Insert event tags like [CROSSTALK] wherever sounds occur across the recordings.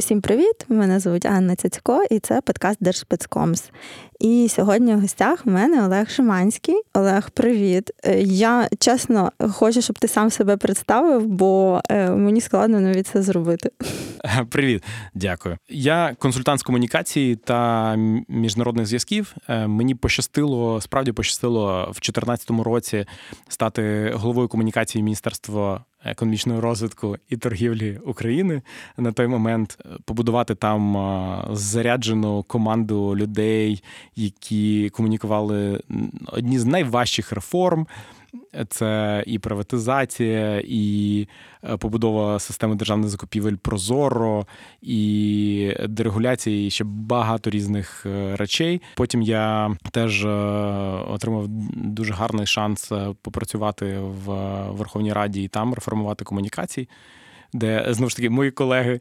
Усім привіт! Мене звуть Анна Цяцько, і це подкаст Держспецкомс. І сьогодні в гостях у мене Олег Шиманський. Олег, привіт. Е, я чесно хочу, щоб ти сам себе представив, бо е, мені складно навіть це зробити. Привіт, дякую. Я консультант з комунікації та міжнародних зв'язків. Е, мені пощастило, справді пощастило в 2014 році стати головою комунікації Міністерства економічного розвитку і торгівлі України на той момент побудувати там заряджену команду людей, які комунікували одні з найважчих реформ. Це і приватизація, і е, побудова системи державних закупівель Прозоро, і дерегуляція, і ще багато різних е, речей. Потім я теж е, отримав дуже гарний шанс попрацювати в Верховній Раді і там реформувати комунікації де знову ж таки мої колеги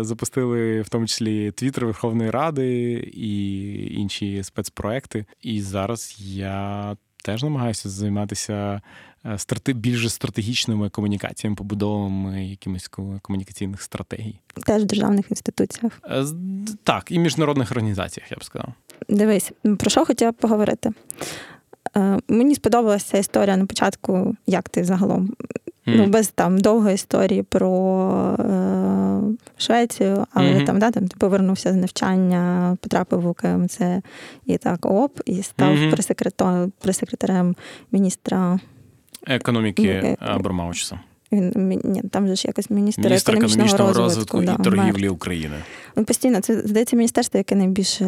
запустили в тому числі Твіттер Верховної Ради і інші спецпроекти. І зараз я теж намагаюся займатися е, більш стратегічними комунікаціями, побудовами якимось комунікаційних стратегій. Теж в державних інституціях. Е, так, і міжнародних організаціях, я б сказав. Дивись, про що хотіла поговорити? Мені сподобалася історія на початку, як ти загалом. Ну, без там довгої історії про е, Швецію, але mm-hmm. там да, там ти повернувся з навчання, потрапив у КМЦ і так оп, і став mm-hmm. пресекретар, пресекретарем міністра економіки Абрамаучса. Він ні, там же ж якось міністр, міністр економічного, економічного розвитку, розвитку да, торгівлі мер. України. Ну, постійно це здається міністерство, яке найбільше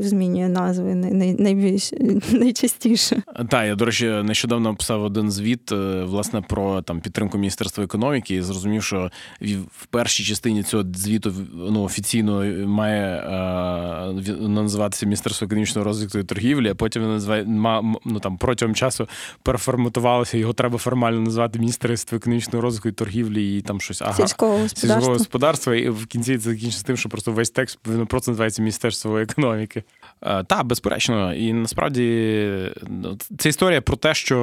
змінює назви най, найбільш [LAUGHS] найчастіше. Так, я до речі, нещодавно писав один звіт власне про там підтримку міністерства економіки і зрозумів, що в першій частині цього звіту ну офіційно має е, називатися Міністерство економічного розвитку і торгівлі, а потім називає ну, там протягом часу переформатувалося. Його треба формально назвати Міністерство економічного розвитку і торгівлі і там щось ага, сільського господарства. сільського господарства. І в кінці це закінчиться тим, що просто весь текст він просто називається Міністерство економіки. Та, безперечно, і насправді ну, це історія про те, що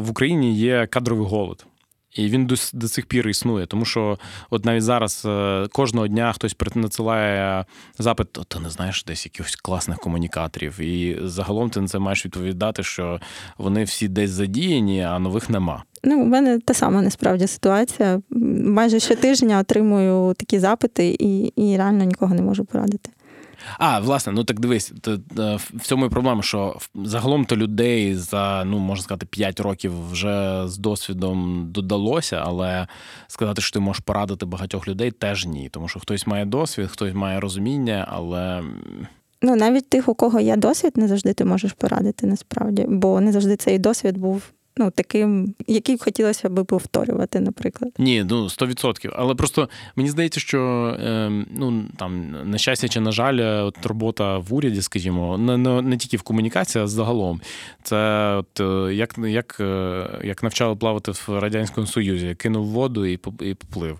в Україні є кадровий голод. І він до, до цих пір існує, тому що от навіть зараз е, кожного дня хтось надсилає запит, то ти не знаєш десь якихось класних комунікаторів. І загалом ти на це маєш відповідати, що вони всі десь задіяні, а нових нема. Ну, у мене та сама насправді ситуація. Майже щотижня отримую такі запити і, і реально нікого не можу порадити. А, власне, ну так дивись, е, в цьому і проблема, що загалом то людей за, ну, можна сказати, 5 років вже з досвідом додалося, але сказати, що ти можеш порадити багатьох людей, теж ні. Тому що хтось має досвід, хтось має розуміння, але. Ну, навіть тих, у кого є досвід, не завжди ти можеш порадити насправді, бо не завжди цей досвід був ну, таким, який хотілося би повторювати, наприклад. Ні, ну 100%. Але просто мені здається, що е, ну там на щастя чи на жаль, от робота в уряді, скажімо, не не, не тільки в комунікації, а загалом. Це от е, як як, е, як навчали плавати в радянському союзі, кинув воду і поплив.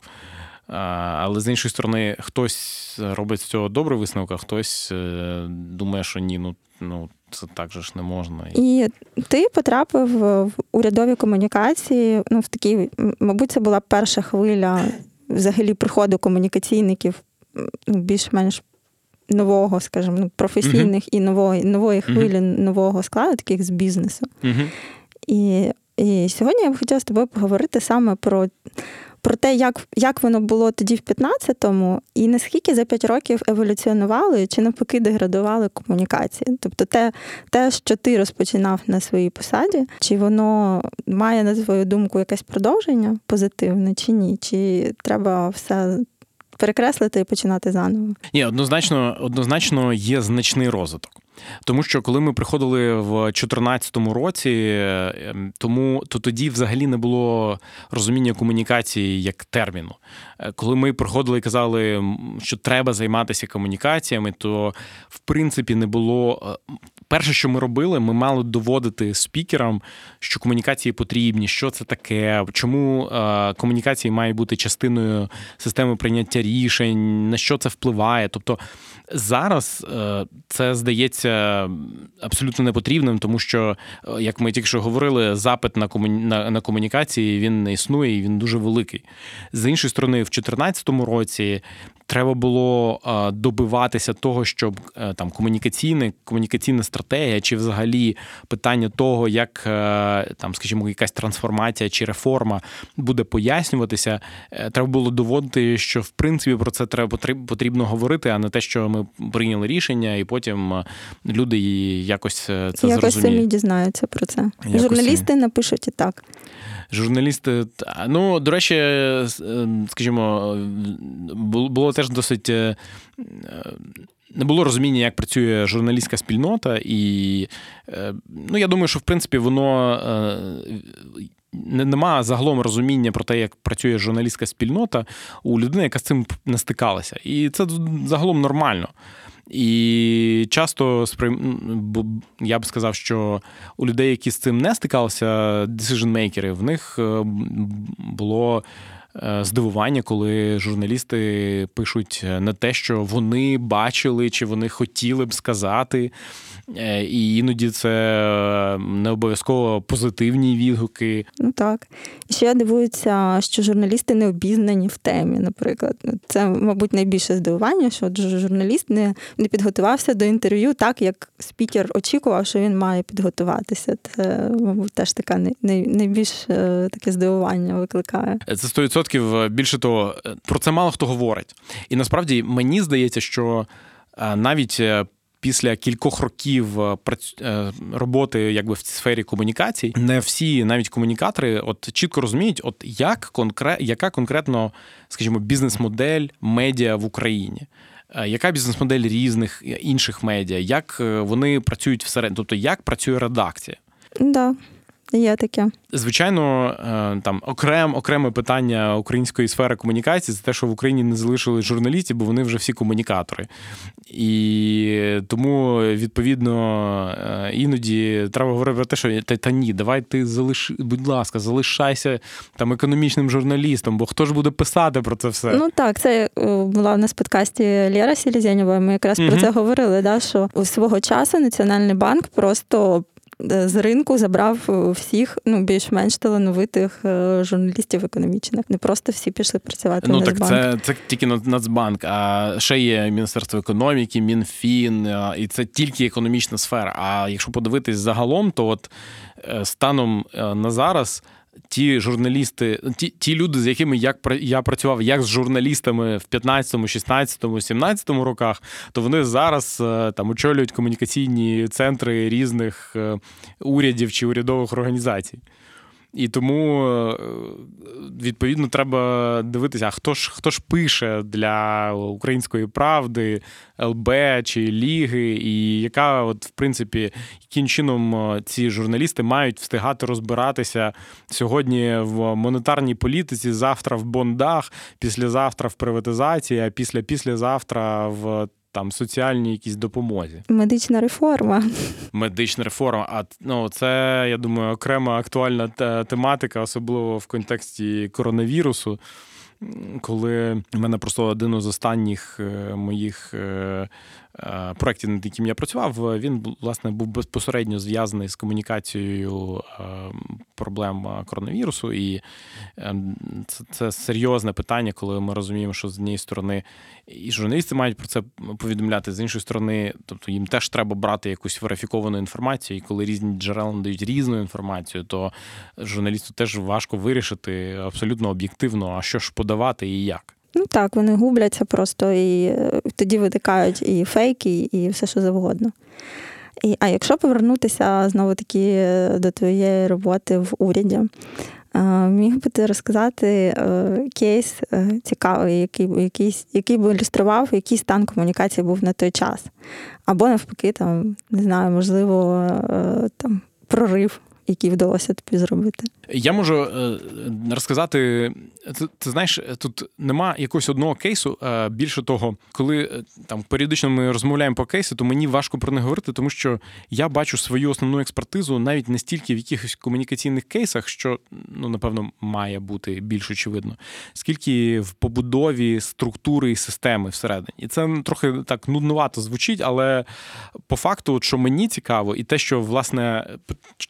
Але з іншої сторони, хтось робить з цього добрий висновок, а хтось е, думає, що ні, ну ну це так же ж не можна. І ти потрапив в урядові комунікації. Ну, в такій, мабуть, це була перша хвиля взагалі приходу комунікаційників ну, більш-менш нового, скажімо, ну, професійних uh і нової нової хвилі uh нового складу, таких з бізнесу. uh І, І сьогодні я б хотіла з тобою поговорити саме про про те, як як воно було тоді в 15-му, і наскільки за 5 років еволюціонували чи навпаки деградували комунікації. Тобто, те, те, що ти розпочинав на своїй посаді, чи воно має на твою думку якесь продовження позитивне, чи ні? Чи треба все. Перекреслити і починати заново. Ні, однозначно, однозначно є значний розвиток. Тому що коли ми приходили в 2014 році, ем, тому то тоді взагалі не було розуміння комунікації як терміну. Е, коли ми приходили і казали, що треба займатися комунікаціями, то в принципі не було. Е, перше, що ми робили, ми мали доводити спікерам, що комунікації потрібні, що це таке, чому е, комунікації мають бути частиною системи прийняття рішень, на що це впливає. Тобто зараз це здається абсолютно непотрібним, тому що, як ми тільки що говорили, запит на комуні... на, на комунікації він не існує і він дуже великий. З іншої сторони, 2014 році треба було добиватися того, щоб там комунікаційне, комунікаційна стратегія, чи взагалі питання того, як там, скажімо, якась трансформація чи реформа буде пояснюватися, треба було доводити, що в принципі про це треба потрібно говорити, а не те, що ми прийняли рішення, і потім люди якось це якось зрозуміють. Якось самі дізнаються про це. Якось Журналісти напишуть і так. Журналісти, ну, до речі, е, скажімо, було теж досить. Е, не було розуміння, як працює журналістська спільнота, і ну, я думаю, що в принципі воно нема загалом розуміння про те, як працює журналістська спільнота у людини, яка з цим не стикалася. І це загалом нормально. І часто я б сказав, що у людей, які з цим не стикалися, decision-мейкери, в них е, було здивування, коли журналісти пишуть не те, що вони бачили чи вони хотіли б сказати. Е, і іноді це е, не обов'язково позитивні відгуки. Ну так. І ще дивуються, що журналісти не обізнані в темі, наприклад. Ну, це, мабуть, найбільше здивування, що журналіст не не підготувався до інтерв'ю так, як спікер очікував, що він має підготуватися. Це, мабуть, теж таке найбільш е, таке здивування викликає. Це 100% більше того, про це мало хто говорить. І насправді мені здається, що навіть після кількох років е, е, роботи якби в сфері комунікацій, не всі навіть комунікатори от чітко розуміють, от як конкрет, яка конкретно, скажімо, бізнес-модель медіа в Україні. Е, яка бізнес-модель різних інших медіа, як вони працюють всередині, тобто як працює редакція? Да. Є таке. Звичайно, е, там окрем, окреме питання української сфери комунікації це те, що в Україні не залишили журналістів, бо вони вже всі комунікатори. І тому, відповідно, е, іноді треба говорити про те, що та, та ні, давай ти залиш, будь ласка, залишайся там економічним журналістом, бо хто ж буде писати про це все? Ну так, це е, була в нас в подкасті Лєра Селізєнєва, Ми якраз угу. про це говорили. да, Що у свого часу Національний банк просто з ринку забрав е, всіх ну більш-менш талановитих е, журналістів економічних. Не просто всі пішли працювати. Ну в так це це тільки Нацбанк, а ще є Міністерство економіки, МінФін, і це тільки економічна сфера. А якщо подивитись загалом, то от станом на зараз ті журналісти, ті ті люди, з якими як я працював як з журналістами в 15, 16, 17 роках, то вони зараз е, там очолюють комунікаційні центри різних е, урядів чи урядових організацій. І тому е, відповідно треба дивитися, а хто ж хто ж пише для української правди, ЛБ чи Ліги, і яка, от, в принципі, яким чином е, ці журналісти мають встигати розбиратися сьогодні в монетарній політиці, завтра в бондах, післязавтра в приватизації, а після післязавтра в там соціальній якісь допомозі. Медична реформа. Медична реформа. А ну це я думаю окрема актуальна тематика, особливо в контексті коронавірусу. Коли в мене просто один із останніх е, моїх е, проєкті, над яким я працював, він власне був безпосередньо зв'язаний з комунікацією е, проблем коронавірусу, і ем, це, це серйозне питання, коли ми розуміємо, що з однієї сторони і журналісти мають про це повідомляти, з іншої сторони, тобто їм теж треба брати якусь верифіковану інформацію, і коли різні джерела надають різну інформацію, то журналісту теж важко вирішити абсолютно об'єктивно, а що ж подавати і як. Ну так, вони губляться просто і е, тоді витикають і фейки, і все, що завгодно. І, А якщо повернутися знову таки е, до твоєї роботи в уряді, е, міг би ти розказати кейс цікавий, який який, який би ілюстрував, який стан комунікації був на той час. Або навпаки, там, не знаю, можливо, там прорив які вдалося тобі зробити? Я можу е, розказати. Ти, ти знаєш, тут нема якогось одного кейсу. Е, більше того, коли е, там періодично ми розмовляємо по кейсу, то мені важко про них говорити, тому що я бачу свою основну експертизу навіть не стільки в якихось комунікаційних кейсах, що ну напевно має бути більш очевидно, скільки в побудові структури і системи всередині. І це трохи так нуднувато звучить, але по факту, що мені цікаво, і те, що власне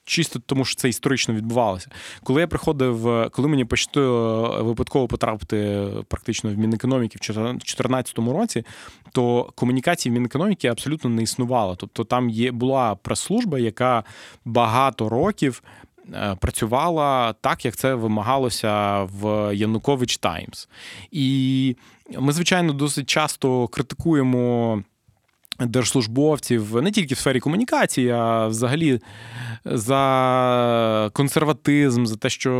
чисто тому що це історично відбувалося. Коли я приходив, коли мені пощастило випадково потрапити практично в Мінекономіки в 2014 році, то комунікації в Мінекономіки абсолютно не існувало. Тобто там є була прес-служба, яка багато років. Е, працювала так, як це вимагалося в Янукович Таймс. І ми, звичайно, досить часто критикуємо держслужбовців не тільки в сфері комунікації, а взагалі за консерватизм, за те, що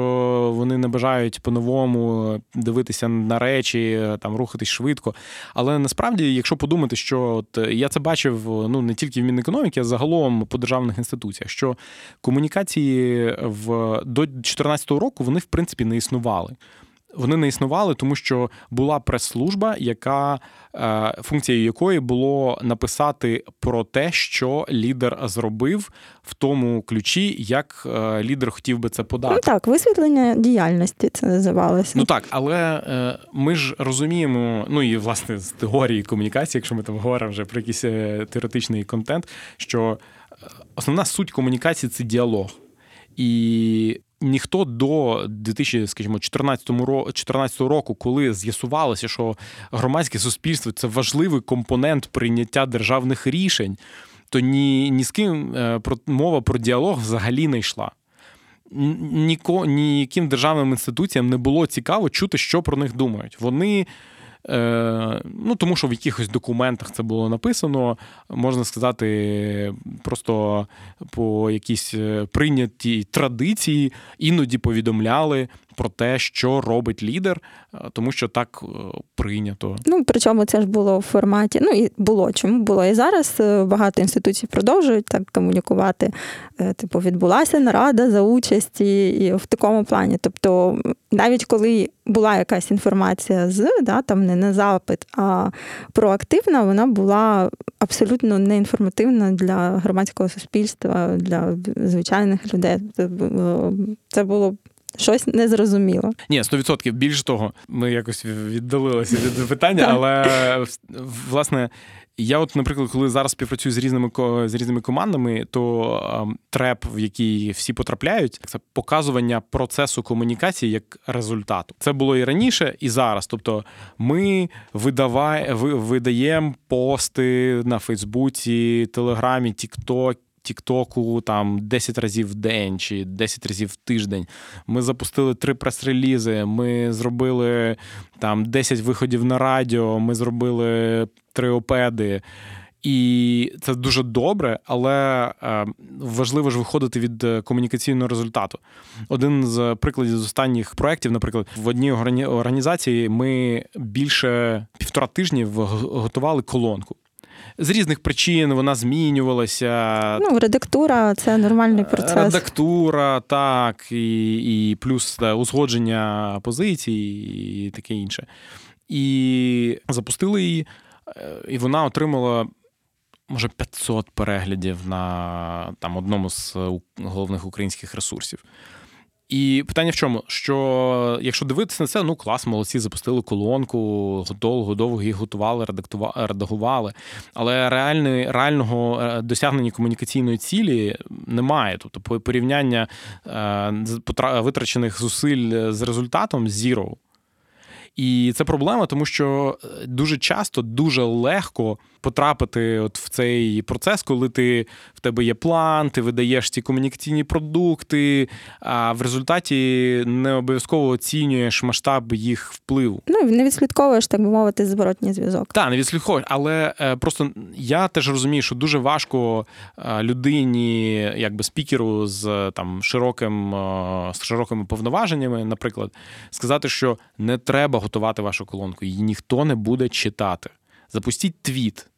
вони не бажають по-новому дивитися на речі, там рухатись швидко. Але насправді, якщо подумати, що от я це бачив ну не тільки в Мінекономіки, а загалом по державних інституціях, що комунікації в до 2014 року вони в принципі не існували. Вони не існували, тому що була прес-служба, яка е, функцією якої було написати про те, що лідер зробив в тому ключі, як е, лідер хотів би це подати. Ну Так, висвітлення діяльності це називалося. Ну так, але е, ми ж розуміємо, ну і власне з теорії комунікації, якщо ми там говоримо вже про якийсь теоретичний контент, що основна суть комунікації це діалог. І ніхто до 2014 року, коли з'ясувалося, що громадське суспільство це важливий компонент прийняття державних рішень, то ні, ні з ким е, про мова про діалог взагалі не йшла. Ніко, ніяким державним інституціям не було цікаво чути, що про них думають. Вони ну, Тому що в якихось документах це було написано, можна сказати, просто по якійсь е, прийнятій традиції іноді повідомляли про те, що робить лідер, е, тому що так прийнято. Ну причому це ж було в форматі. Ну і було чому було і зараз. Багато інституцій продовжують так комунікувати. Типу, відбулася нарада за участі і в такому плані. Тобто, навіть коли була якась інформація з да, там не на запит, а проактивна, вона була абсолютно неінформативна для громадського суспільства, для звичайних людей. Це було. Щось незрозуміло. Ні, 100%. Більше того, ми якось віддалилися від [LAUGHS] питання, але власне я, от, наприклад, коли зараз співпрацюю з різними з різними командами, то ем, треп, в який всі потрапляють, це показування процесу комунікації як результату. Це було і раніше, і зараз. Тобто, ми видавай, видаємо пости на Фейсбуці, Телеграмі, Тікток. Тіктоку там 10 разів в день чи 10 разів в тиждень. Ми запустили три прес-релізи, ми зробили там 10 виходів на радіо, ми зробили три опеди. І це дуже добре, але е, важливо ж виходити від комунікаційного результату. Один з прикладів з останніх проєктів, наприклад, в одній організації ми більше півтора тижні готували колонку з різних причин вона змінювалася. Ну, редактура це нормальний процес. Редактура, так, і і плюс та, узгодження позицій і таке інше. І запустили її, е, і вона отримала. Може, 500 переглядів на там одному з головних українських ресурсів. І питання в чому? Що якщо дивитися на це, ну клас, молодці, запустили колонку, довго довго їх готували, редагували. Але реальний, реального е, досягнення комунікаційної цілі немає. Тобто порівняння е, витрачених зусиль з результатом zero. І це проблема, тому що е, дуже часто дуже легко потрапити от в цей процес, коли ти в тебе є план, ти видаєш ці комунікаційні продукти, а в результаті не обов'язково оцінюєш масштаб їх впливу. Ну не відслідковуєш, так би мовити, зворотній зв'язок. Так, не відслідковуєш, але е, просто я теж розумію, що дуже важко е, людині, якби спікеру з там широким з широкими повноваженнями, наприклад, сказати, що не треба готувати вашу колонку, її ніхто не буде читати. Запустіть твіт,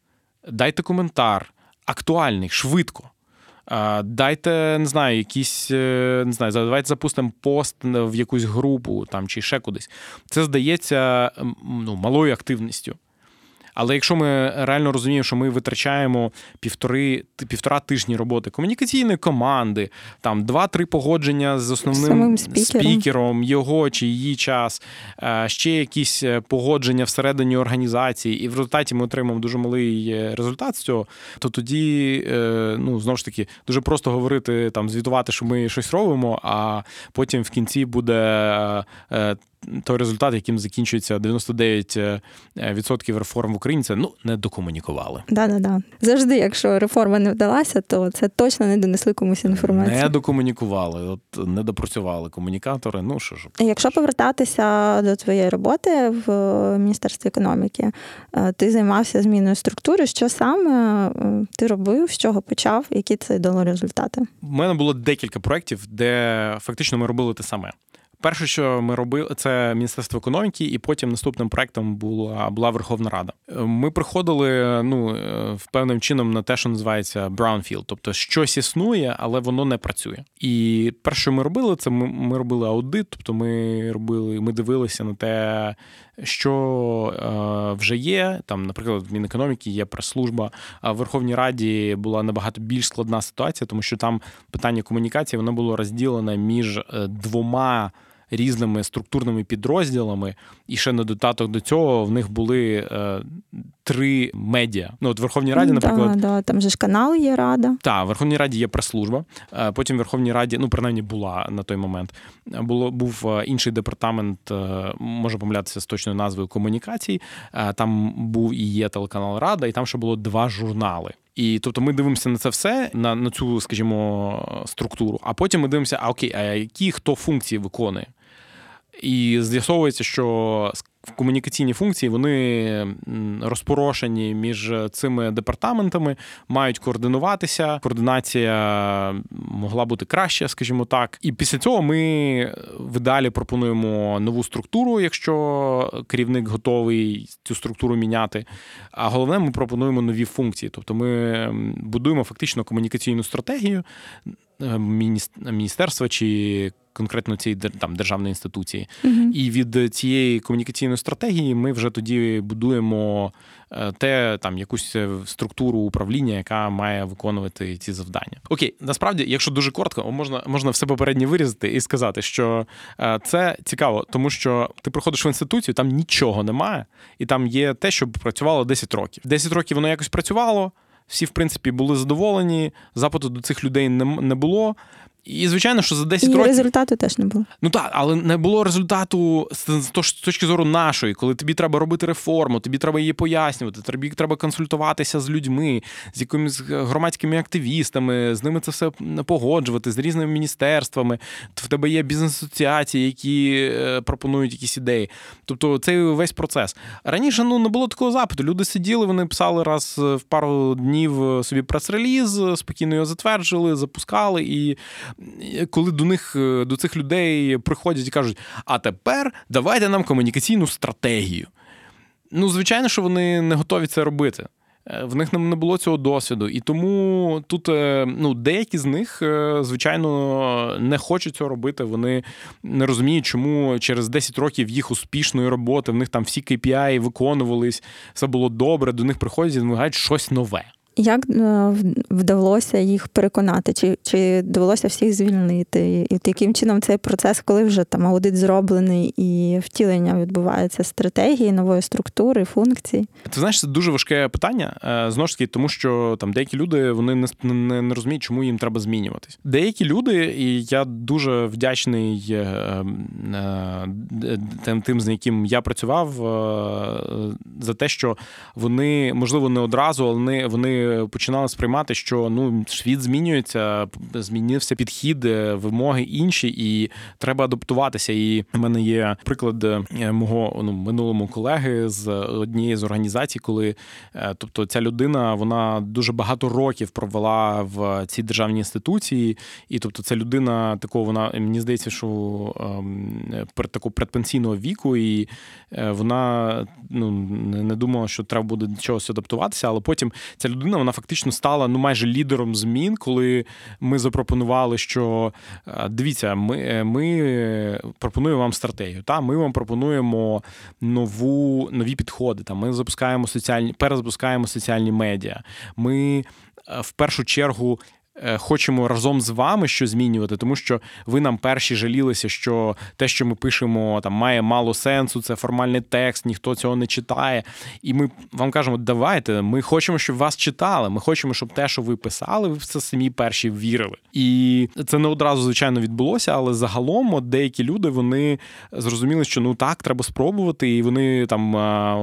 дайте коментар, актуальний, швидко. Дайте, не знаю, якісь, е, не знаю, давайте запустимо пост в якусь групу там чи ще кудись. Це здається ну, малою активністю. Але якщо ми реально розуміємо, що ми витрачаємо півтори півтора тижні роботи комунікаційної команди, там два-три погодження з основним спікером. спікером, його чи її час, е, ще якісь е, погодження всередині організації, і в результаті ми отримаємо дуже малий е, результат з цього, то тоді, ну знову ж таки, дуже просто говорити там, звітувати, що ми щось робимо, а потім в кінці буде той результат, яким закінчується 99% е, реформ в Україні, це ну не докомунікували. Да, да, да. Завжди, якщо реформа не вдалася, то це точно не донесли комусь інформацію. Не докомунікували, от не допрацювали комунікатори. Ну що ж, якщо повертатися до твоєї роботи в міністерстві економіки, е, ти займався зміною структури. Що саме е, ти робив, з чого почав, які це дало результати? У мене було декілька проєктів, де фактично ми робили те саме. Перше, що ми робили, це Міністерство економіки, і потім наступним проектом була була Верховна Рада. Ми приходили ну е, в певним чином на те, що називається brownfield, тобто щось існує, але воно не працює. І перше, що ми робили, це ми, ми робили аудит, тобто ми робили, ми дивилися на те, що е, вже є. Там, наприклад, в Мінекономіки є прес-служба. А в Верховній Раді була набагато більш складна ситуація, тому що там питання комунікації воно було розділене між е, двома різними структурними підрозділами, і ще на додаток до цього в них були е, три медіа. Ну от в Верховній Раді, наприклад, да, да, там же ж канал є рада. Так, в Верховній Раді є прес-служба. Е, потім в Верховній Раді, ну принаймні була на той момент. Було був е, інший департамент, може помилятися з точною назвою комунікацій. Там був і є телеканал Рада, і там ще було два журнали. І тобто ми дивимося на це все, на на цю, скажімо, структуру. А потім ми дивимося, а окей, а які хто функції виконує. І з'ясовується, що комунікаційні функції вони розпорошені між цими департаментами, мають координуватися. Координація могла бути краща, скажімо так. І після цього ми далі пропонуємо нову структуру, якщо керівник готовий цю структуру міняти. А головне, ми пропонуємо нові функції. Тобто ми будуємо фактично комунікаційну стратегію е, міністерства чи конкретно цієї там державної інституції. uh І від цієї комунікаційної стратегії ми вже тоді будуємо е, те там якусь е, структуру управління, яка має виконувати ці завдання. Окей, насправді, якщо дуже коротко, можна можна все попереднє вирізати і сказати, що е, це цікаво, тому що ти приходиш в інституцію, там нічого немає, і там є те, що працювало 10 років. 10 років воно якось працювало. Всі, в принципі, були задоволені. Запиту до цих людей не було. І, звичайно, що за 10 і років. результату теж не було. Ну так, але не було результату з точки зору нашої, коли тобі треба робити реформу, тобі треба її пояснювати, тобі треба консультуватися з людьми, з якимись громадськими активістами, з ними це все погоджувати, з різними міністерствами. В тебе є бізнес-асоціації, які е, пропонують якісь ідеї. Тобто цей весь процес. Раніше ну не було такого запиту. Люди сиділи, вони писали раз в пару днів собі прес-реліз, спокійно його затверджували, запускали і коли до них е, до цих людей приходять і кажуть, а тепер давайте нам комунікаційну стратегію. Ну, звичайно, що вони не готові це робити. Е, в них не було цього досвіду, і тому тут е, ну, деякі з них, звичайно, не хочуть цього робити. Вони не розуміють, чому через 10 років їх успішної роботи в них там всі KPI виконувались, все було добре. До них приходять і вимагають щось нове. Як е, вдалося їх переконати? Чи чи довелося всіх звільнити? І яким чином цей процес, коли вже там аудит зроблений і втілення відбувається стратегії, нової структури, функцій? Ти знаєш, це дуже важке питання. Е, знову ж таки, тому що там деякі люди вони не не, не розуміють, чому їм треба змінюватись. Деякі люди, і я дуже вдячний е, тим, тим, з яким я працював, за те, що вони можливо не одразу, але вони починали сприймати, що ну світ змінюється, змінився підхід, е, вимоги інші, і треба адаптуватися. І в мене є приклад е, мого ну минулому колеги з однієї з організацій, коли е, тобто ця людина вона дуже багато років провела в цій державній інституції, і тобто ця людина такого вона мені здається, що ем, такого предпенсійного віку, і вона ну не думала, що треба буде чогось адаптуватися, але потім ця людина людина вона фактично стала ну майже лідером змін, коли ми запропонували, що дивіться, ми ми пропонуємо вам стратегію. Та ми вам пропонуємо нову нові підходи. Та ми запускаємо соціальні перезапускаємо соціальні медіа. Ми в першу чергу Е, хочемо разом з вами що змінювати, тому що ви нам перші жалілися, що те, що ми пишемо, там має мало сенсу, це формальний текст, ніхто цього не читає. І ми вам кажемо, давайте, ми хочемо, щоб вас читали. Ми хочемо, щоб те, що ви писали, ви в це самі перші вірили. І це не одразу, звичайно, відбулося, але загалом от деякі люди вони зрозуміли, що ну так, треба спробувати. І вони там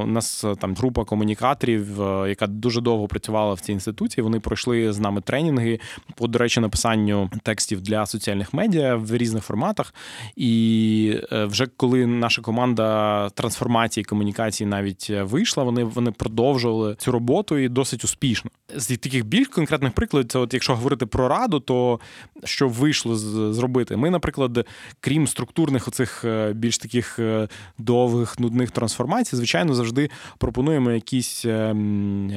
у нас там група комунікаторів, е, яка дуже довго працювала в цій інституції. Вони пройшли з нами тренінги по, до речі, написанню текстів для соціальних медіа в різних форматах. І е, вже коли наша команда трансформації комунікації навіть вийшла, вони вони продовжували цю роботу і досить успішно. З таких більш конкретних прикладів, це от якщо говорити про раду, то що вийшло зробити? Ми, наприклад, крім структурних оцих е, більш таких е, довгих нудних трансформацій, звичайно, завжди пропонуємо якісь ем,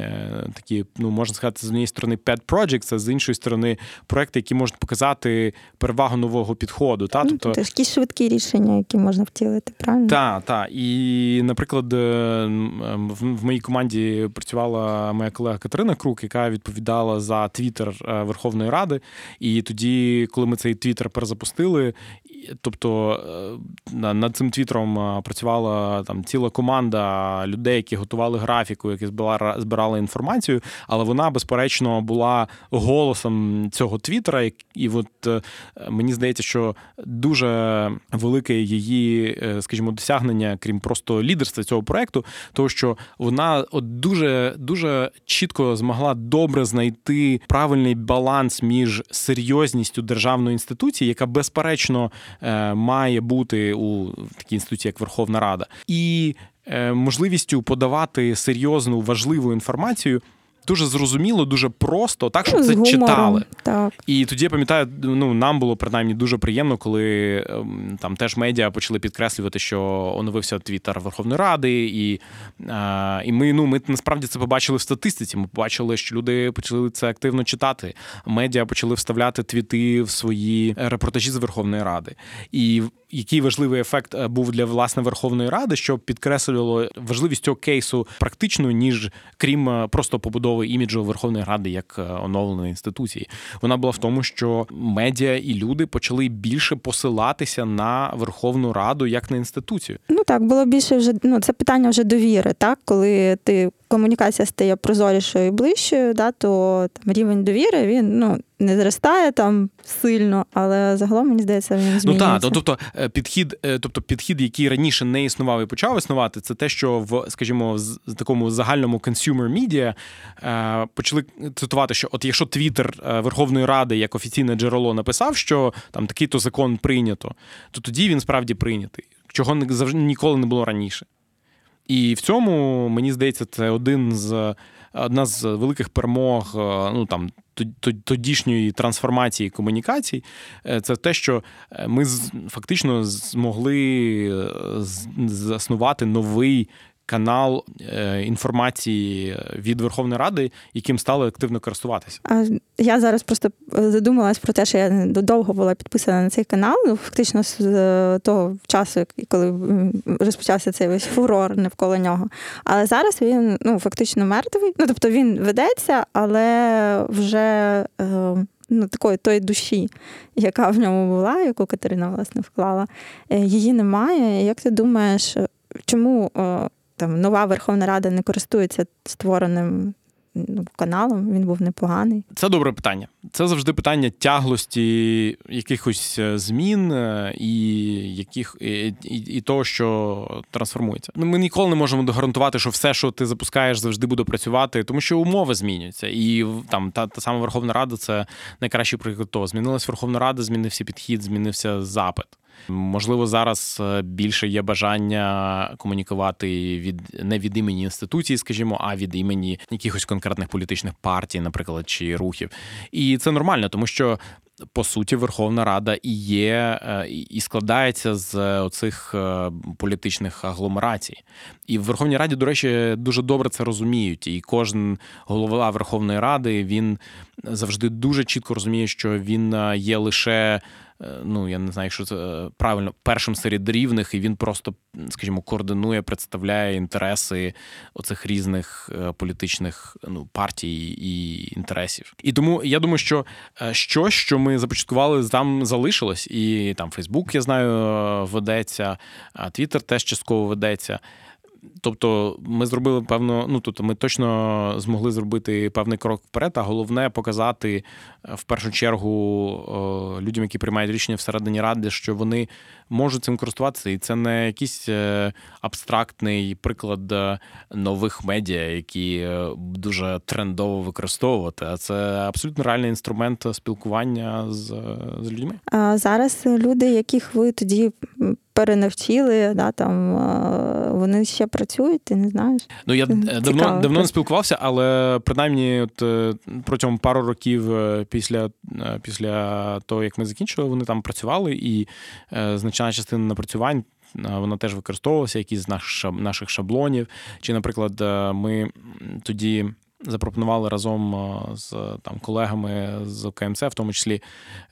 такі, ну можна сказати, з однієї сторони pet projects, а з іншої сторони сторони проекти, які можуть показати перевагу нового підходу. Та? Ну, тобто якісь швидкі рішення, які можна втілити, правильно? Так, так. І, наприклад, е, в моїй команді працювала моя колега Катерина Крук, яка відповідала за твіттер е, Верховної Ради. І тоді, коли ми цей твіттер перезапустили, тобто е, над цим твіттером працювала там ціла команда людей, які готували графіку, які збирали інформацію, але вона, безперечно, була голосом цього твіттера, і от е, мені здається, що дуже велике її, е, скажімо, досягнення, крім просто лідерства цього проекту, тому що вона от дуже дуже чітко змогла добре знайти правильний баланс між серйозністю державної інституції, яка безперечно е, має бути у такій інституції, як Верховна Рада, і можливістю подавати серйозну важливу інформацію дуже зрозуміло, дуже просто, так щоб ну, це читали. Так. І тоді я пам'ятаю, ну нам було принаймні дуже приємно, коли ем, там теж медіа почали підкреслювати, що оновився твіттер Верховної Ради, і а, і ми ну ми насправді це побачили в статистиці. Ми побачили, що люди почали це активно читати. Медіа почали вставляти твіти в свої репортажі з Верховної Ради. І який важливий ефект е, був для власне Верховної Ради, що підкреслювало важливість цього кейсу практично, ніж крім е, просто побудови іміджу Верховної Ради як е, оновленої інституції. Вона була в тому, що медіа і люди почали більше посилатися на Верховну Раду як на інституцію. Ну так було більше вже ну це питання вже довіри, так коли ти комунікація стає прозорішою і ближчою, да, то там рівень довіри він ну не зростає там сильно, але загалом мені здається, він змінюється. Ну так, ну, тобто е, підхід, е, тобто підхід, який раніше не існував і почав існувати, це те, що в, скажімо, в такому загальному consumer media е, почали цитувати, що от якщо Твіттер Верховної Ради як офіційне джерело написав, що там такий-то закон прийнято, то тоді він справді прийнятий, чого завжди ніколи не було раніше. І в цьому мені здається, це один з одна з великих перемог ну там тодішньої трансформації комунікацій, е, це те, що е, ми фактично змогли е, заснувати новий канал е, інформації від Верховної Ради, яким стали активно користуватися. Я зараз просто задумалась про те, що я довго була підписана на цей канал. Ну, фактично з е, того часу, коли розпочався цей весь фурор навколо нього. Але зараз він ну фактично мертвий. Ну тобто він ведеться, але вже. Е, ну, такої тої душі, яка в ньому була, яку Катерина власне вклала, її немає. Як ти думаєш, чому там нова Верховна Рада не користується створеним ну, каналом, він був непоганий. Це добре питання. Це завжди питання тяглості якихось е, змін е, і яких і, і, і того, що трансформується. Ну, Ми ніколи не можемо гарантувати, що все, що ти запускаєш, завжди буде працювати, тому що умови змінюються. І там та та сама Верховна Рада це найкращий приклад того. Змінилась Верховна Рада, змінився підхід, змінився запит. Можливо, зараз е, більше є бажання комунікувати від не від імені інституції, скажімо, а від імені якихось конкретних політичних партій, наприклад, чи рухів. І це нормально, тому що по суті, Верховна Рада і є, е, і складається з оцих е, політичних агломерацій. І в Верховній Раді, до речі, дуже добре це розуміють. І кожен голова Верховної Ради він завжди дуже чітко розуміє, що він є лише ну я не знаю, якщо це е, правильно першим серед рівних, і він просто, скажімо, координує, представляє інтереси оцих різних е, політичних ну, партій і інтересів. І тому я думаю, що щось, що ми започаткували, там залишилось, і там Фейсбук, я знаю, ведеться, а Твіттер теж частково ведеться. Тобто ми зробили певно, ну тобто ми точно змогли зробити певний крок вперед, а головне показати е, в першу чергу людям, які приймають рішення всередині ради, що вони можуть цим користуватися, і це не якийсь е, абстрактний приклад е, нових медіа, які дуже трендово використовувати. А це абсолютно реальний інструмент спілкування з, з людьми. А зараз люди, яких ви тоді перенавчили, да, там вони ще працюють, ти не знаєш? Ну я Цікаво. давно давно не спілкувався, але принаймні, от е, протягом пару років е, після е, після того, як ми закінчили, вони там працювали, і значна частина напрацювань. Вона теж використовувалася, якісь з наших шаблонів. Чи, наприклад, ми тоді запропонували разом е, з там колегами з КМЦ, в тому числі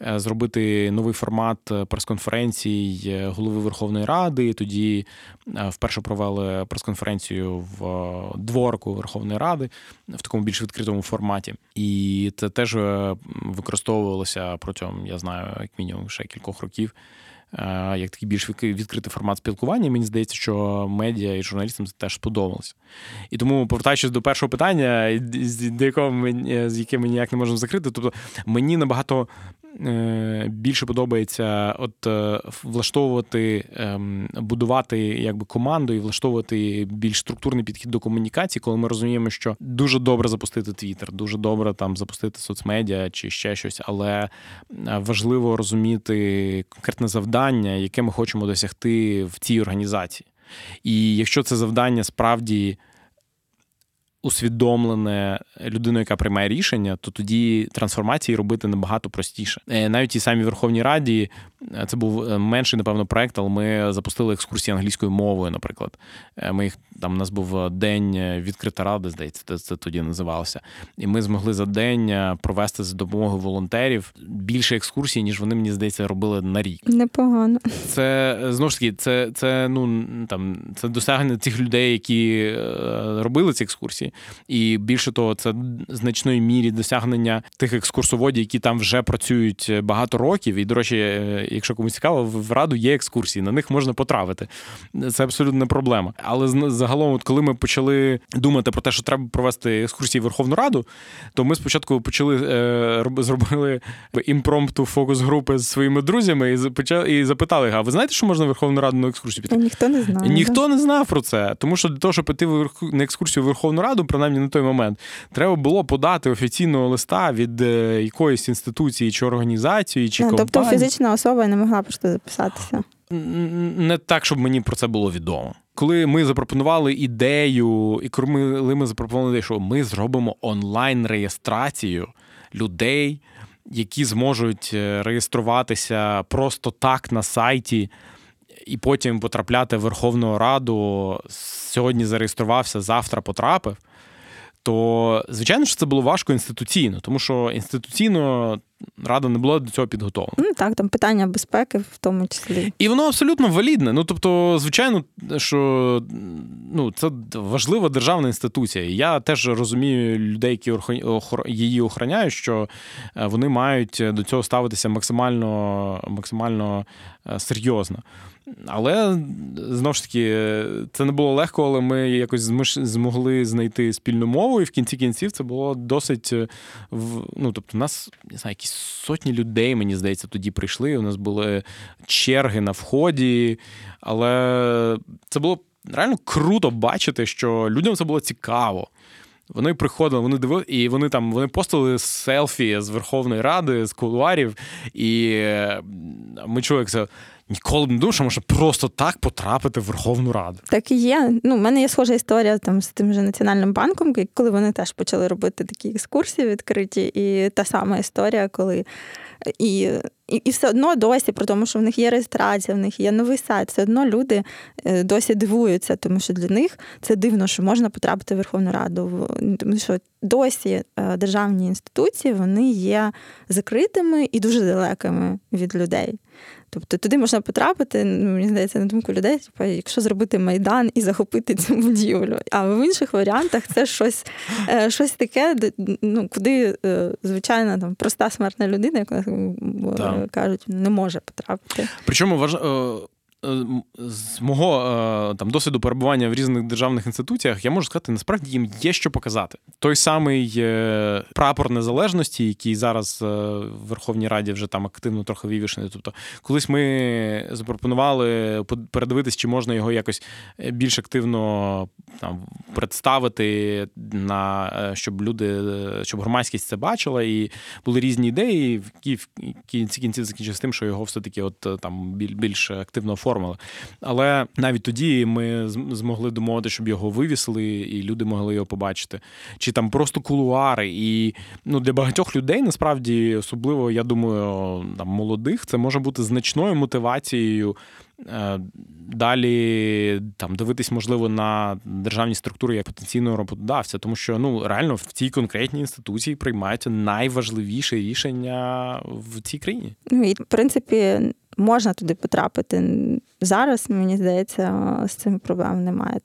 е, зробити новий формат прес-конференцій голови Верховної Ради. Тоді е, вперше провели прес-конференцію в дворку Верховної Ради в такому більш відкритому форматі. І це теж використовувалося протягом, я знаю, як мінімум ще кількох років. Е, як такий більш відкритий формат спілкування. Мені здається, що медіа і журналістам це теж сподобалося. І тому, повертаючись до першого питання, до якого ми, з яким ми ніяк не можемо закрити, тобто мені набагато більше подобається от е, влаштовувати, ем, будувати якби команду і влаштовувати більш структурний підхід до комунікації, коли ми розуміємо, що дуже добре запустити Твіттер, дуже добре там запустити соцмедіа чи ще щось, але е, важливо розуміти конкретне завдання, яке ми хочемо досягти в цій організації. І якщо це завдання справді усвідомлене людиною, яка приймає рішення, то тоді трансформації робити набагато простіше. Е, навіть і самі Верховній Раді це був е, менший, напевно, проект, але ми запустили екскурсії англійською мовою. Наприклад, ми їх там у нас був день відкрита ради, здається, це, це тоді називалося. І ми змогли за день провести за допомогою волонтерів більше екскурсій, ніж вони мені здається робили на рік. Непогано. Це знову ж таки, це це ну там це досягнення цих людей, які робили ці екскурсії. І більше того, це значної мірі досягнення тих екскурсоводів, які там вже працюють багато років. І, до речі, е, якщо комусь цікаво, в раду є екскурсії, на них можна потрапити. Це абсолютно не проблема. Але загалом, от коли ми почали думати про те, що треба провести екскурсії в Верховну Раду, то ми спочатку почали е, зробили імпромпту фокус групи з своїми друзями і почали і запитали: а ви знаєте, що можна в Верховну Раду на екскурсію піти? Ніхто не знає. Ніхто не знав про це, тому що для того, щоб піти на екскурсію в Верховну Раду принаймні на той момент, треба було подати офіційного листа від е, якоїсь інституції чи організації, чи ну, компанії. Тобто фізична особа не могла просто записатися. Не так, щоб мені про це було відомо. Коли ми запропонували ідею, і коли ми запропонували ідею, що ми зробимо онлайн-реєстрацію людей, які зможуть е, реєструватися просто так на сайті і потім потрапляти в Верховну Раду. Сьогодні зареєструвався, завтра потрапив. То, звичайно, що це було важко інституційно, тому що інституційно рада не була до цього підготовлена. Ну так, там питання безпеки в тому числі. І воно абсолютно валідне. Ну тобто, звичайно, що ну, це важлива державна інституція. Я теж розумію людей, які її охороняють, що е, вони мають до цього ставитися максимально, максимально е, серйозно. Але знову ж таки, це не було легко, але ми якось змогли знайти спільну мову, і в кінці кінців це було досить. Е, ну, тобто, у нас не знаю, якісь сотні людей, мені здається, тоді прийшли. У нас були черги на вході, але це було реально круто бачити, що людям це було цікаво. Вони приходили, вони дивили, і вони там вони постили селфі з Верховної Ради, з кулуарів, і ми чули, як це ніколи б не думав, що може просто так потрапити в Верховну Раду. Так і є. Ну, в мене є схожа історія там з тим же національним банком, коли вони теж почали робити такі екскурсії відкриті, і та сама історія, коли і і, і все одно досі, про тому, що в них є реєстрація, в них є новий сайт, все одно люди е, досі дивуються, тому що для них це дивно, що можна потрапити в Верховну Раду. Тому що досі е, державні інституції вони є закритими і дуже далекими від людей. Тобто туди можна потрапити, ну, мені здається, на думку людей, типу, якщо зробити майдан і захопити цю будівлю. А в інших варіантах це щось е, щось таке, ну, куди, звичайно, там проста смертна людина, яка кажуть, не може потрапити. Причому важ... Е, з мого е, там досвіду перебування в різних державних інституціях, я можу сказати, насправді їм є що показати. Той самий е, прапор незалежності, який зараз в Верховній Раді вже там активно трохи вивішений. Тобто, колись ми запропонували передивитись, чи можна його якось більш активно там представити, на щоб люди, щоб громадськість це бачила, і були різні ідеї, які в кінці кінців закінчилися тим, що його все таки, от там більш активно оформили оформили. Але навіть тоді ми змогли домовити, щоб його вивісили, і люди могли його побачити. Чи там просто кулуари. І ну, для багатьох людей насправді, особливо, я думаю, там молодих, це може бути значною мотивацією. Е, далі там дивитись, можливо, на державні структури як потенційного роботодавця, тому що ну реально в цій конкретній інституції приймаються найважливіші рішення в цій країні. Ну і в принципі можна туди потрапити. Зараз, мені здається, з цим проблем немає.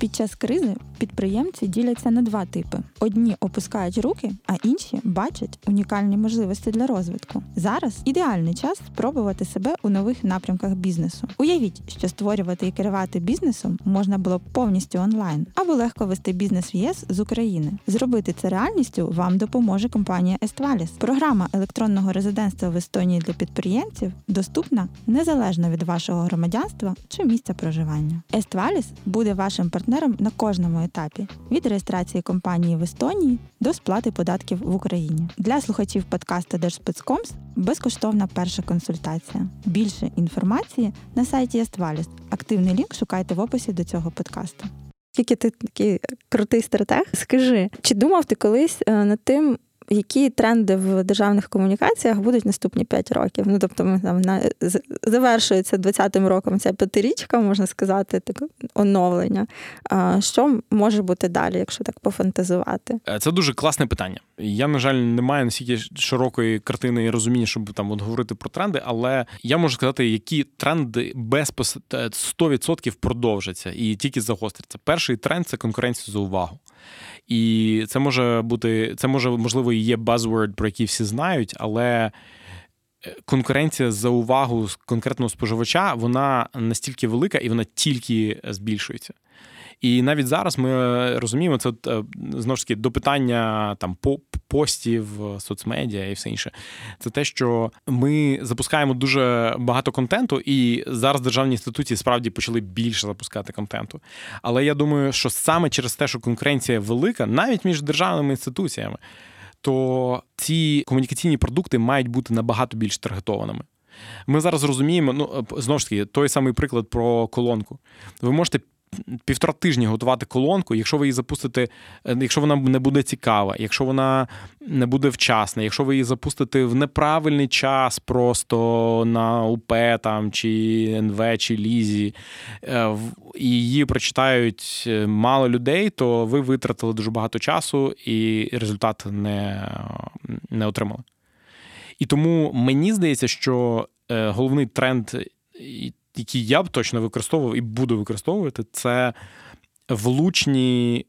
Під час кризи підприємці діляться на два типи: одні опускають руки, а інші бачать унікальні можливості для розвитку. Зараз ідеальний час спробувати себе у нових напрямках бізнесу. Уявіть, що створювати і керувати бізнесом можна було б повністю онлайн, або легко вести бізнес в ЄС з України. Зробити це реальністю вам допоможе компанія Естваліс. Програма електронного резидентства в Естонії для підприємців доступна незалежно від вашого громадянства чи місця проживання. Естваліс буде вашим партнером партнером на кожному етапі від реєстрації компанії в Естонії до сплати податків в Україні. Для слухачів подкасту Держспецкомс безкоштовна перша консультація. Більше інформації на сайті Естваліс. Активний лінк шукайте в описі до цього подкасту. Тільки ти такий крутий стратег. Скажи, чи думав ти колись е, над тим, які тренди в державних комунікаціях будуть наступні 5 років. Ну тобто, ми там на завершується 20-м роком ця п'ятирічка, можна сказати, таке оновлення. Що може бути далі, якщо так пофантазувати? Е, це дуже класне питання. Я, на жаль, не маю настільки широкої картини і розуміння, щоб там от говорити про тренди, але я можу сказати, які тренди без 100% продовжаться і тільки загостряться. Перший тренд це конкуренція за увагу. І це може бути, це може, можливо, і є buzzword, про який всі знають, але е, конкуренція за увагу конкретного споживача, вона настільки велика і вона тільки збільшується. І навіть зараз ми розуміємо, це е, знову ж таки до питання там постів, соцмедіа і все інше. Це те, що ми запускаємо дуже багато контенту, і зараз державні інституції справді почали більше запускати контенту. Але я думаю, що саме через те, що конкуренція велика, навіть між державними інституціями, то ці комунікаційні продукти мають бути набагато більш таргетованими. Ми зараз розуміємо, ну знову ж таки, той самий приклад про колонку. Ви можете півтора тижні готувати колонку, якщо ви її запустите, е, якщо вона не буде цікава, якщо вона не буде вчасна, якщо ви її запустите в неправильний час, просто на УП там чи НВ, чи Лізі, е, і її прочитають е, мало людей, то ви витратили дуже багато часу і результат не, не отримали. І тому мені здається, що головний тренд які я б точно використовував і буду використовувати, це влучні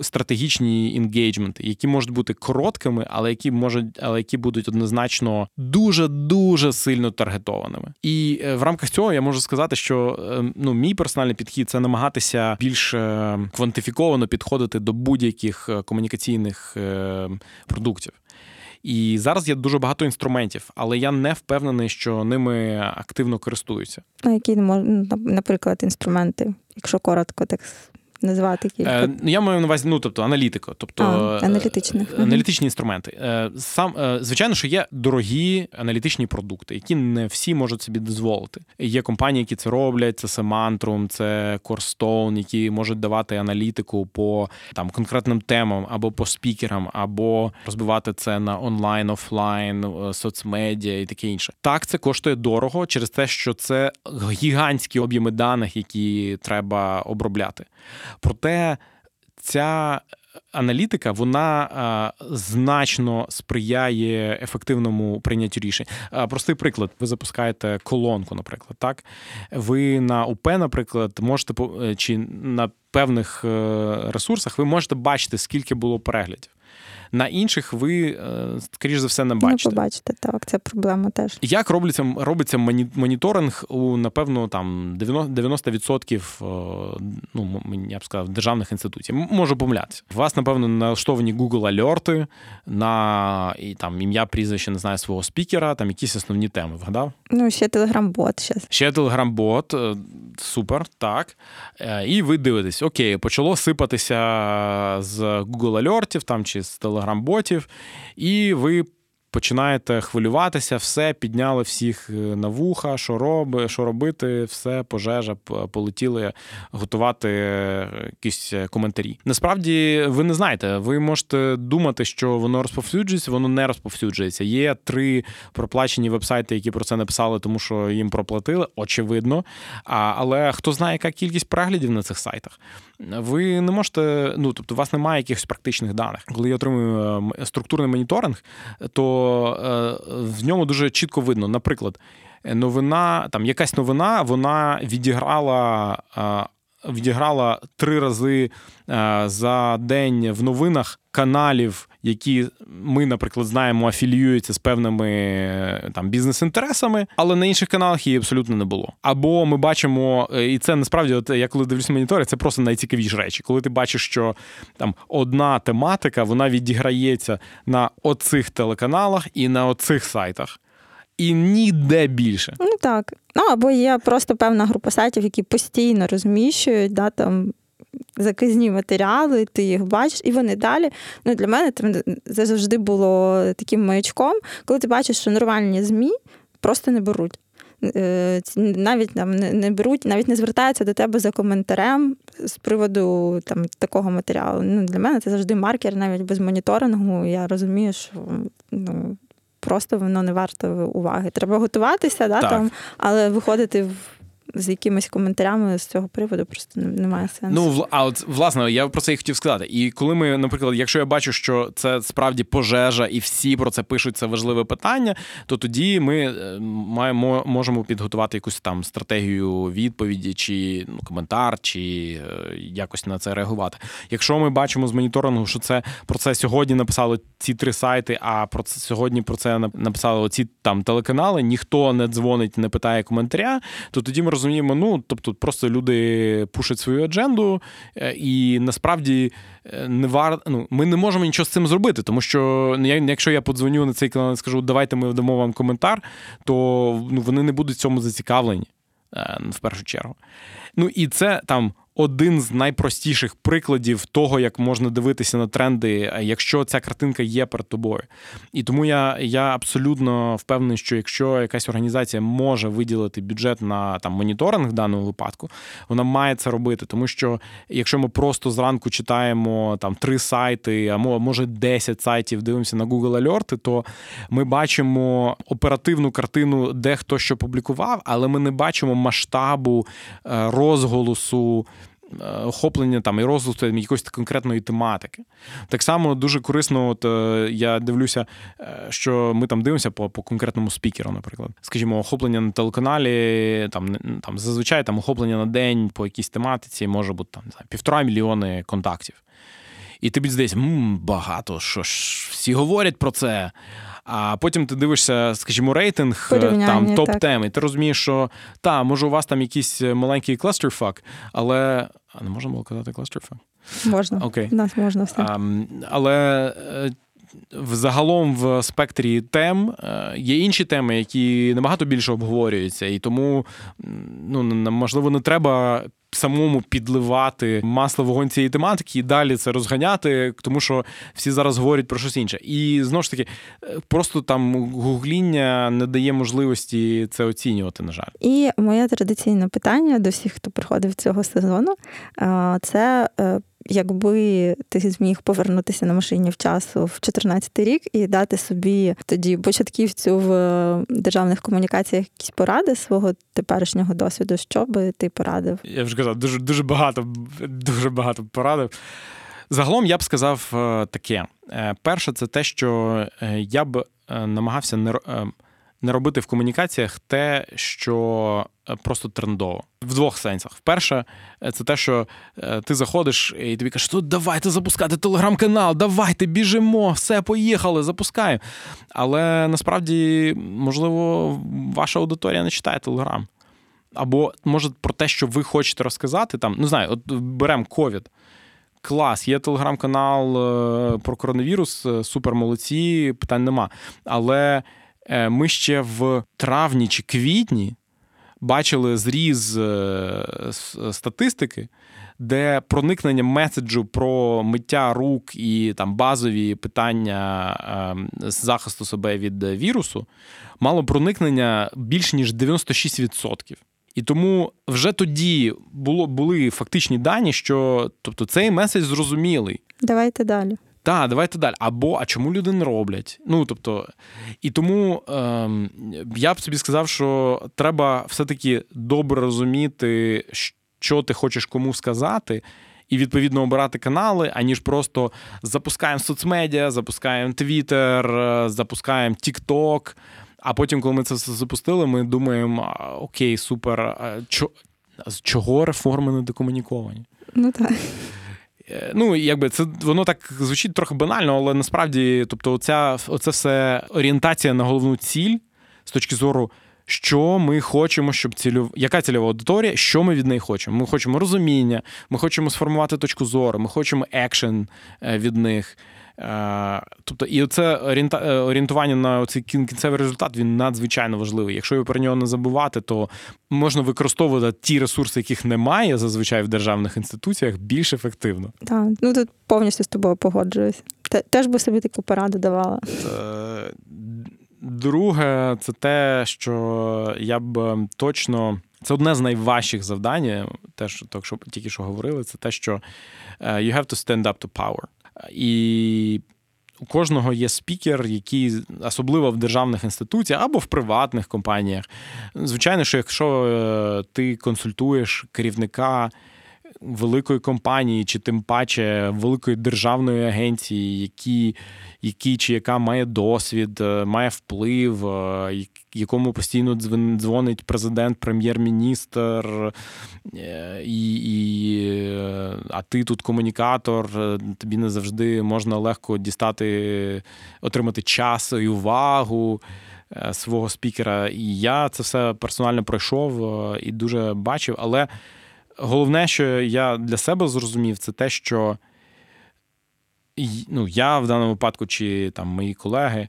стратегічні інгейджменти, які можуть бути короткими, але які можуть, але які будуть однозначно дуже дуже сильно таргетованими. І е, в рамках цього я можу сказати, що е, ну мій персональний підхід це намагатися більш е, квантифіковано підходити до будь-яких комунікаційних продуктів. І зараз є дуже багато інструментів, але я не впевнений, що ними активно користуються. А які наприклад інструменти, якщо коротко так назвати кілька. Е, я маю на увазі, ну тобто аналітико, тобто А, аналітичних. е, аналітичні інструменти. Е, Сам е, звичайно, що є дорогі аналітичні продукти, які не всі можуть собі дозволити. Є компанії, які це роблять. Це Semantrum, це Corestone, які можуть давати аналітику по там конкретним темам або по спікерам, або розбивати це на онлайн, офлайн, е, соцмедіа і таке інше. Так, це коштує дорого через те, що це гігантські об'єми даних, які треба обробляти. Проте ця аналітика вона значно сприяє ефективному прийняттю рішень. Простий приклад: ви запускаєте колонку, наприклад, так ви на УП, наприклад, можете е, чи на певних е, ресурсах ви можете бачити, скільки було переглядів. На інших ви, е, скоріш за все, не Ну, бачите. побачите, так, це проблема теж. Як робиться, робиться моніторинг у, напевно, там 90%, 90% е, ну, я б сказав, державних інституцій. Можу помилятися. У вас, напевно, налаштовані Google альорти на і, там, ім'я, прізвище, не знаю, свого спікера, там якісь основні теми. Вгадав? Ну, ще телеграм-бот зараз. Ще телеграм-бот, е, супер, так. І ви дивитесь, окей, почало сипатися з Google альортів там чи з телеграм-ботів, і ви. Починаєте хвилюватися, все, підняли всіх е, на вуха, що роби, що робити, все, пожежа, полетіли готувати е, якісь коментарі. Насправді ви не знаєте, ви можете думати, що воно розповсюджується, воно не розповсюджується. Є три проплачені вебсайти, які про це написали, тому що їм проплатили, очевидно. Але хто знає, яка кількість переглядів на цих сайтах? Ви не можете, ну тобто, у вас немає якихось практичних даних. Коли я отримую е, структурний моніторинг, то е, в ньому дуже чітко видно, наприклад, новина, там якась новина, вона відіграла. Відіграла три рази е, за день в новинах каналів, які ми, наприклад, знаємо, афіліюються з певними е, там бізнес-інтересами, але на інших каналах її абсолютно не було. Або ми бачимо, е, і це насправді, от я коли дивлюся монітори, це просто найцікавіші речі. Коли ти бачиш, що там одна тематика вона відіграється на оцих телеканалах і на оцих сайтах. І ніде більше. Ну так. Ну або є просто певна група сайтів, які постійно розміщують да, там, заказні матеріали, ти їх бачиш, і вони далі. Ну, Для мене це завжди було таким маячком, коли ти бачиш, що нормальні ЗМІ просто не беруть. Е, Навіть там не беруть, навіть не звертаються до тебе за коментарем з приводу там такого матеріалу. Ну, для мене це завжди маркер, навіть без моніторингу. Я розумію, що ну, просто воно не варто уваги. Треба готуватися, да, Так. там, але виходити в, з якимись коментарями з цього приводу просто немає сенсу. Ну, а от власне, я про це і хотів сказати. І коли ми, наприклад, якщо я бачу, що це справді пожежа, і всі про це пишуть, це важливе питання, то тоді ми е, маємо можемо підготувати якусь там стратегію відповіді, чи ну, коментар, чи е, якось на це реагувати. Якщо ми бачимо з моніторингу, що це про це сьогодні написали ці три сайти, а про це сьогодні про це написали оці там телеканали, ніхто не дзвонить, не питає коментаря, то тоді ми розуміємо, ну тобто просто люди пушать свою адженду, е, і насправді е, не вар... ну, ми не можемо нічого з цим зробити, тому що ну, якщо я подзвоню на цей канал і скажу, давайте ми дамо вам коментар, то ну, вони не будуть цьому зацікавлені е, в першу чергу. Ну і це там. Один з найпростіших прикладів того, як можна дивитися на тренди, якщо ця картинка є перед тобою. І тому я, я абсолютно впевнений, що якщо якась організація може виділити бюджет на там моніторинг в даному випадку, вона має це робити. Тому що якщо ми просто зранку читаємо там три сайти, а може 10 сайтів, дивимося на Google альорти, то ми бачимо оперативну картину, де хто що публікував, але ми не бачимо масштабу е, розголосу. Е, Охоплення там і розвитку якоїсь конкретної тематики. Так само дуже корисно, от е, я дивлюся, е, що ми там дивимося по, по конкретному спікеру, наприклад. Скажімо, охоплення на телеканалі, там, там зазвичай там охоплення на день по якійсь тематиці може бути там, не знаю, півтора мільйони контактів. І тобі здається, багато, що ж, всі говорять про це. А потім ти дивишся, скажімо, рейтинг е, Порівняння, там топ теми. Ти розумієш, що та, може, у вас там якийсь е, маленький кластерфак, але. А не можна було казати кластерфак? Можна. Окей. У нас можна все. А, але е, взагалом в спектрі тем є інші теми, які набагато більше обговорюються, і тому ну, можливо не треба самому підливати масло вогонь цієї тематики і далі це розганяти, тому що всі зараз говорять про щось інше. І знову ж таки, просто там гугління не дає можливості це оцінювати, на жаль. І моє традиційне питання до всіх, хто приходив цього сезону, це е, якби ти зміг повернутися на машині в часу в 2014 рік і дати собі тоді початківцю в е, державних комунікаціях якісь поради свого теперішнього досвіду, що би ти порадив? Я вже казав, дуже дуже багато, дуже багато порадив. Загалом я б сказав е, таке: е, перше, це те, що я б намагався не не робити в комунікаціях те, що е, просто трендово. В двох сенсах. Вперше, е, це те, що е, ти заходиш і тобі кажуть, давайте запускати телеграм-канал, давайте біжимо, все, поїхали, запускаємо. Але насправді, можливо, ваша аудиторія не читає телеграм. Або, може, про те, що ви хочете розказати, там, не знаю, от беремо ковід. Клас, є телеграм-канал про коронавірус, супер молодці, питань нема. Але ми ще в травні чи квітні бачили зріз е, статистики, де проникнення меседжу про миття рук і там базові питання ем, захисту себе від вірусу мало проникнення більш ніж 96%. І тому вже тоді було були фактичні дані, що тобто цей меседж зрозумілий. Давайте далі. Так, давайте далі. Або а чому люди не роблять? Ну тобто, і тому ем, я б собі сказав, що треба все-таки добре розуміти, що ти хочеш кому сказати, і відповідно обирати канали, аніж просто запускаємо соцмедіа, запускаємо Твіттер, запускаємо TikTok, А потім, коли ми це все запустили, ми думаємо: окей, супер, з чого реформи не докомуніковані? Ну так. Е, ну, якби це воно так звучить трохи банально, але насправді, тобто, оця, оце все орієнтація на головну ціль з точки зору, що ми хочемо, щоб цільов... яка цільова аудиторія, що ми від неї хочемо. Ми хочемо розуміння, ми хочемо сформувати точку зору, ми хочемо екшен е, від них. Е, тобто, і це е, орієнтування на цей кінцевий результат він надзвичайно важливий. Якщо ви про нього не забувати, то можна використовувати ті ресурси, яких немає зазвичай в державних інституціях, більш ефективно. Так, ну тут повністю з тобою погоджуюсь. Теж би собі таку пораду давала. Е, друге, це те, що я б точно. Це одне з найважчих завдань, теж так, що тільки що говорили, це те, що you have to stand up to power. І у кожного є спікер, який особливо в державних інституціях або в приватних компаніях. Звичайно, що якщо е, ти консультуєш керівника великої компанії, чи тим паче великої державної агенції, які, які чи яка має досвід, е, має вплив, е, якому постійно дзвонить президент, прем'єр-міністр, е, і, і, а ти тут комунікатор, тобі не завжди можна легко дістати, отримати час і увагу. Свого спікера, і я це все персонально пройшов і дуже бачив. Але головне, що я для себе зрозумів, це те, що ну, я в даному випадку, чи там мої колеги,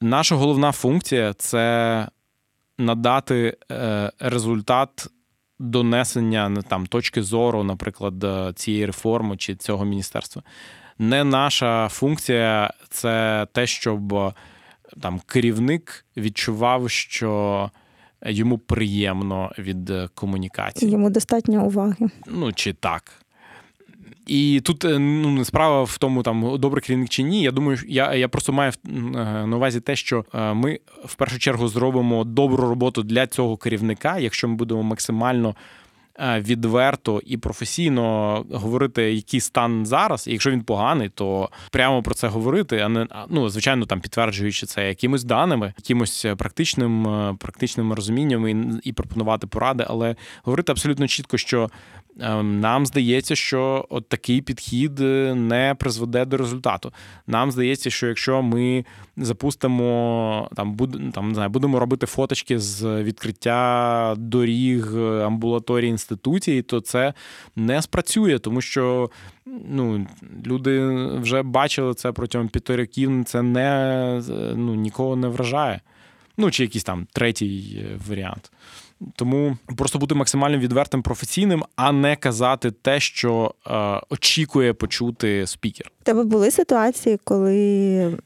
наша головна функція це надати е, результат донесення там, точки зору, наприклад, цієї реформи чи цього міністерства. Не наша функція це те, щоб там керівник відчував, що йому приємно від е, комунікації. Йому достатньо уваги. Ну чи так. І тут е, ну справа в тому, там добрий керівник чи ні. Я думаю, я я просто маю е, на увазі те, що ми в першу чергу зробимо добру роботу для цього керівника, якщо ми будемо максимально відверто і професійно говорити, який стан зараз. І якщо він поганий, то прямо про це говорити, а не ну звичайно, там підтверджуючи це якимось даними, якимось практичним е, практичним розумінням і, і пропонувати поради, але говорити абсолютно чітко, що нам здається, що от такий підхід е, не призведе до результату. Нам здається, що якщо ми запустимо там, буд, там не знаю, будемо робити фоточки з відкриття доріг е, амбулаторії інституції, то це не спрацює, тому що ну, люди вже бачили це протягом п'яти років. Це не ну, нікого не вражає. Ну чи якийсь там третій е, варіант. Тому просто бути максимально відвертим професійним, а не казати те, що е, очікує почути спікер. У тебе були ситуації, коли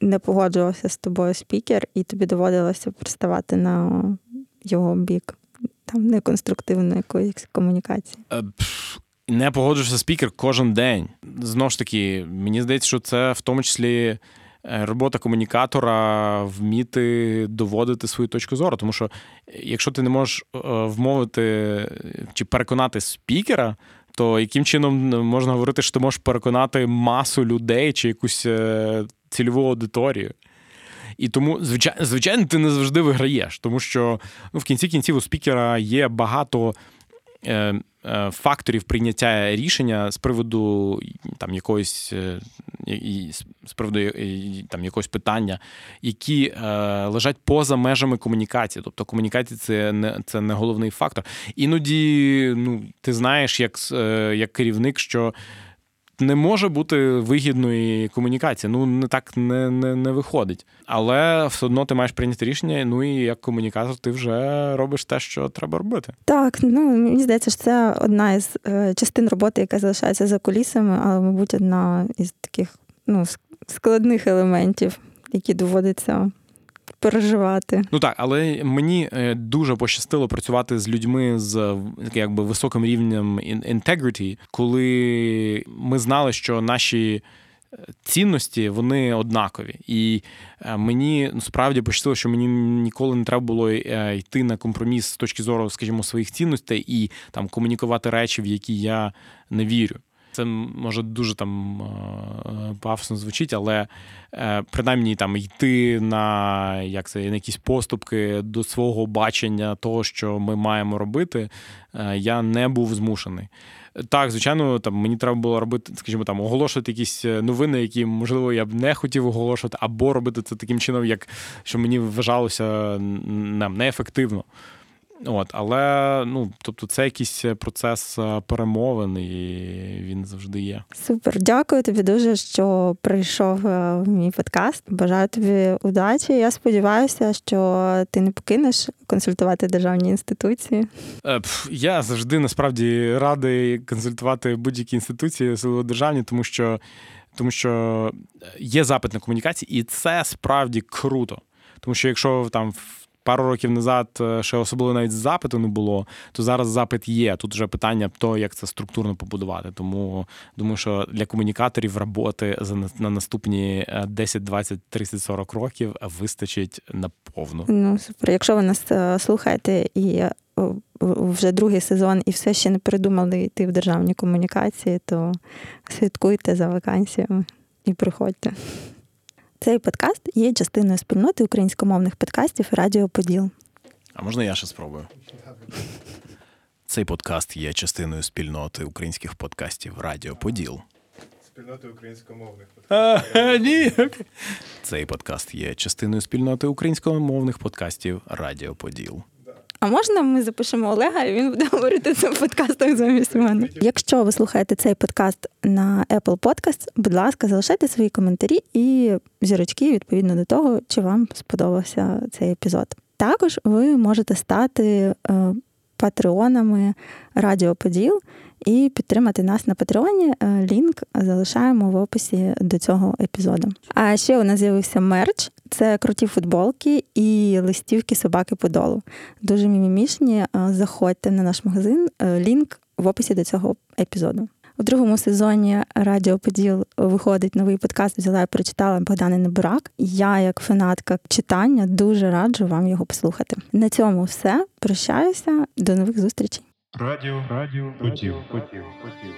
не погоджувався з тобою спікер, і тобі доводилося приставати на його бік там неконструктивної якоїсь комунікації. Е, не погоджуєшся спікер кожен день. Знову ж таки, мені здається, що це в тому числі робота комунікатора вміти доводити свою точку зору. Тому що якщо ти не можеш е, вмовити чи переконати спікера, то яким чином можна говорити, що ти можеш переконати масу людей чи якусь цільову аудиторію? І тому, звичайно, звичайно, ти не завжди виграєш, тому що ну, в кінці кінців у спікера є багато. Е, е, факторів прийняття рішення з приводу там якоїсь е, з приводу там якогось питання, які лежать поза межами комунікації. Тобто комунікація це не це не головний фактор. Іноді ну, ти знаєш, як, як керівник, що не може бути вигідної комунікації. Ну не так не не, не виходить. Але все одно ти маєш прийняти рішення. Ну і як комунікатор, ти вже робиш те, що треба робити. Так, ну мені здається, що це одна із е, частин роботи, яка залишається за кулісами, але, мабуть, одна із таких ну складних елементів, які доводиться переживати. Ну так, але мені е, дуже пощастило працювати з людьми з якби високим рівнем integrity, коли ми знали, що наші. Е, цінності вони однакові, і е, мені ну, справді пощастило, що мені ніколи не треба було йти на компроміс з точки зору, скажімо, своїх цінностей і там комунікувати речі, в які я не вірю. Це може дуже там е, пафосно звучить, але е, принаймні там йти на як це на якісь поступки до свого бачення того, що ми маємо робити, е, я не був змушений. Так, звичайно, там мені треба було робити, скажімо, там оголошувати якісь новини, які можливо я б не хотів оголошувати, або робити це таким чином, як що мені вважалося нам неефективно. От, Але ну, тобто це якийсь процес е, перемовин, і він завжди є. Супер, дякую тобі дуже, що прийшов е, в мій подкаст. Бажаю тобі удачі. Я сподіваюся, що ти не покинеш консультувати державні інституції. Е, я завжди насправді радий консультувати будь-які інституції державні, тому що тому що є запит на комунікації, і це справді круто. Тому що якщо там пару років назад е, ще особливо навіть запиту не було, то зараз запит є. Тут вже питання того, як це структурно побудувати. Тому думаю, що для комунікаторів роботи на наступні 10, 20, 30, 40 років вистачить наповну. Ну супер. Якщо ви нас е, слухаєте і е, вже другий сезон і все ще не придумали йти в державні комунікації, то слідкуйте за вакансіями і приходьте. Цей подкаст є частиною спільноти українськомовних подкастів Радіо Поділ. А можна я ще спробую? Цей подкаст є частиною спільноти українських подкастів Радіо Поділ. Спільноти українськомовних [LAUGHS] подкастів. Ні. Цей подкаст є частиною спільноти українськомовних подкастів Радіо Поділ. А можна ми запишемо Олега, і він буде [LAUGHS] говорити це в подкастах замість мене. Якщо ви слухаєте цей подкаст на Apple Podcast, будь ласка, залишайте свої коментарі і зірочки відповідно до того, чи вам сподобався цей епізод. Також ви можете стати е, патреонами Радіо Поділ і підтримати нас на Патреоні. Е, лінк залишаємо в описі до цього епізоду. А ще у нас з'явився мерч. Це круті футболки і листівки собаки подолу. Дуже мімімішні. Е, заходьте на наш магазин. Е, лінк в описі до цього епізоду. У другому сезоні Радіо Поділ виходить новий подкаст. Взяла і прочитала Богдана Небурак. Я, як фанатка читання, дуже раджу вам його послухати. На цьому все. Прощаюся. До нових зустрічей. Радіо, радіо, поділ, хотів, хотів, поділ.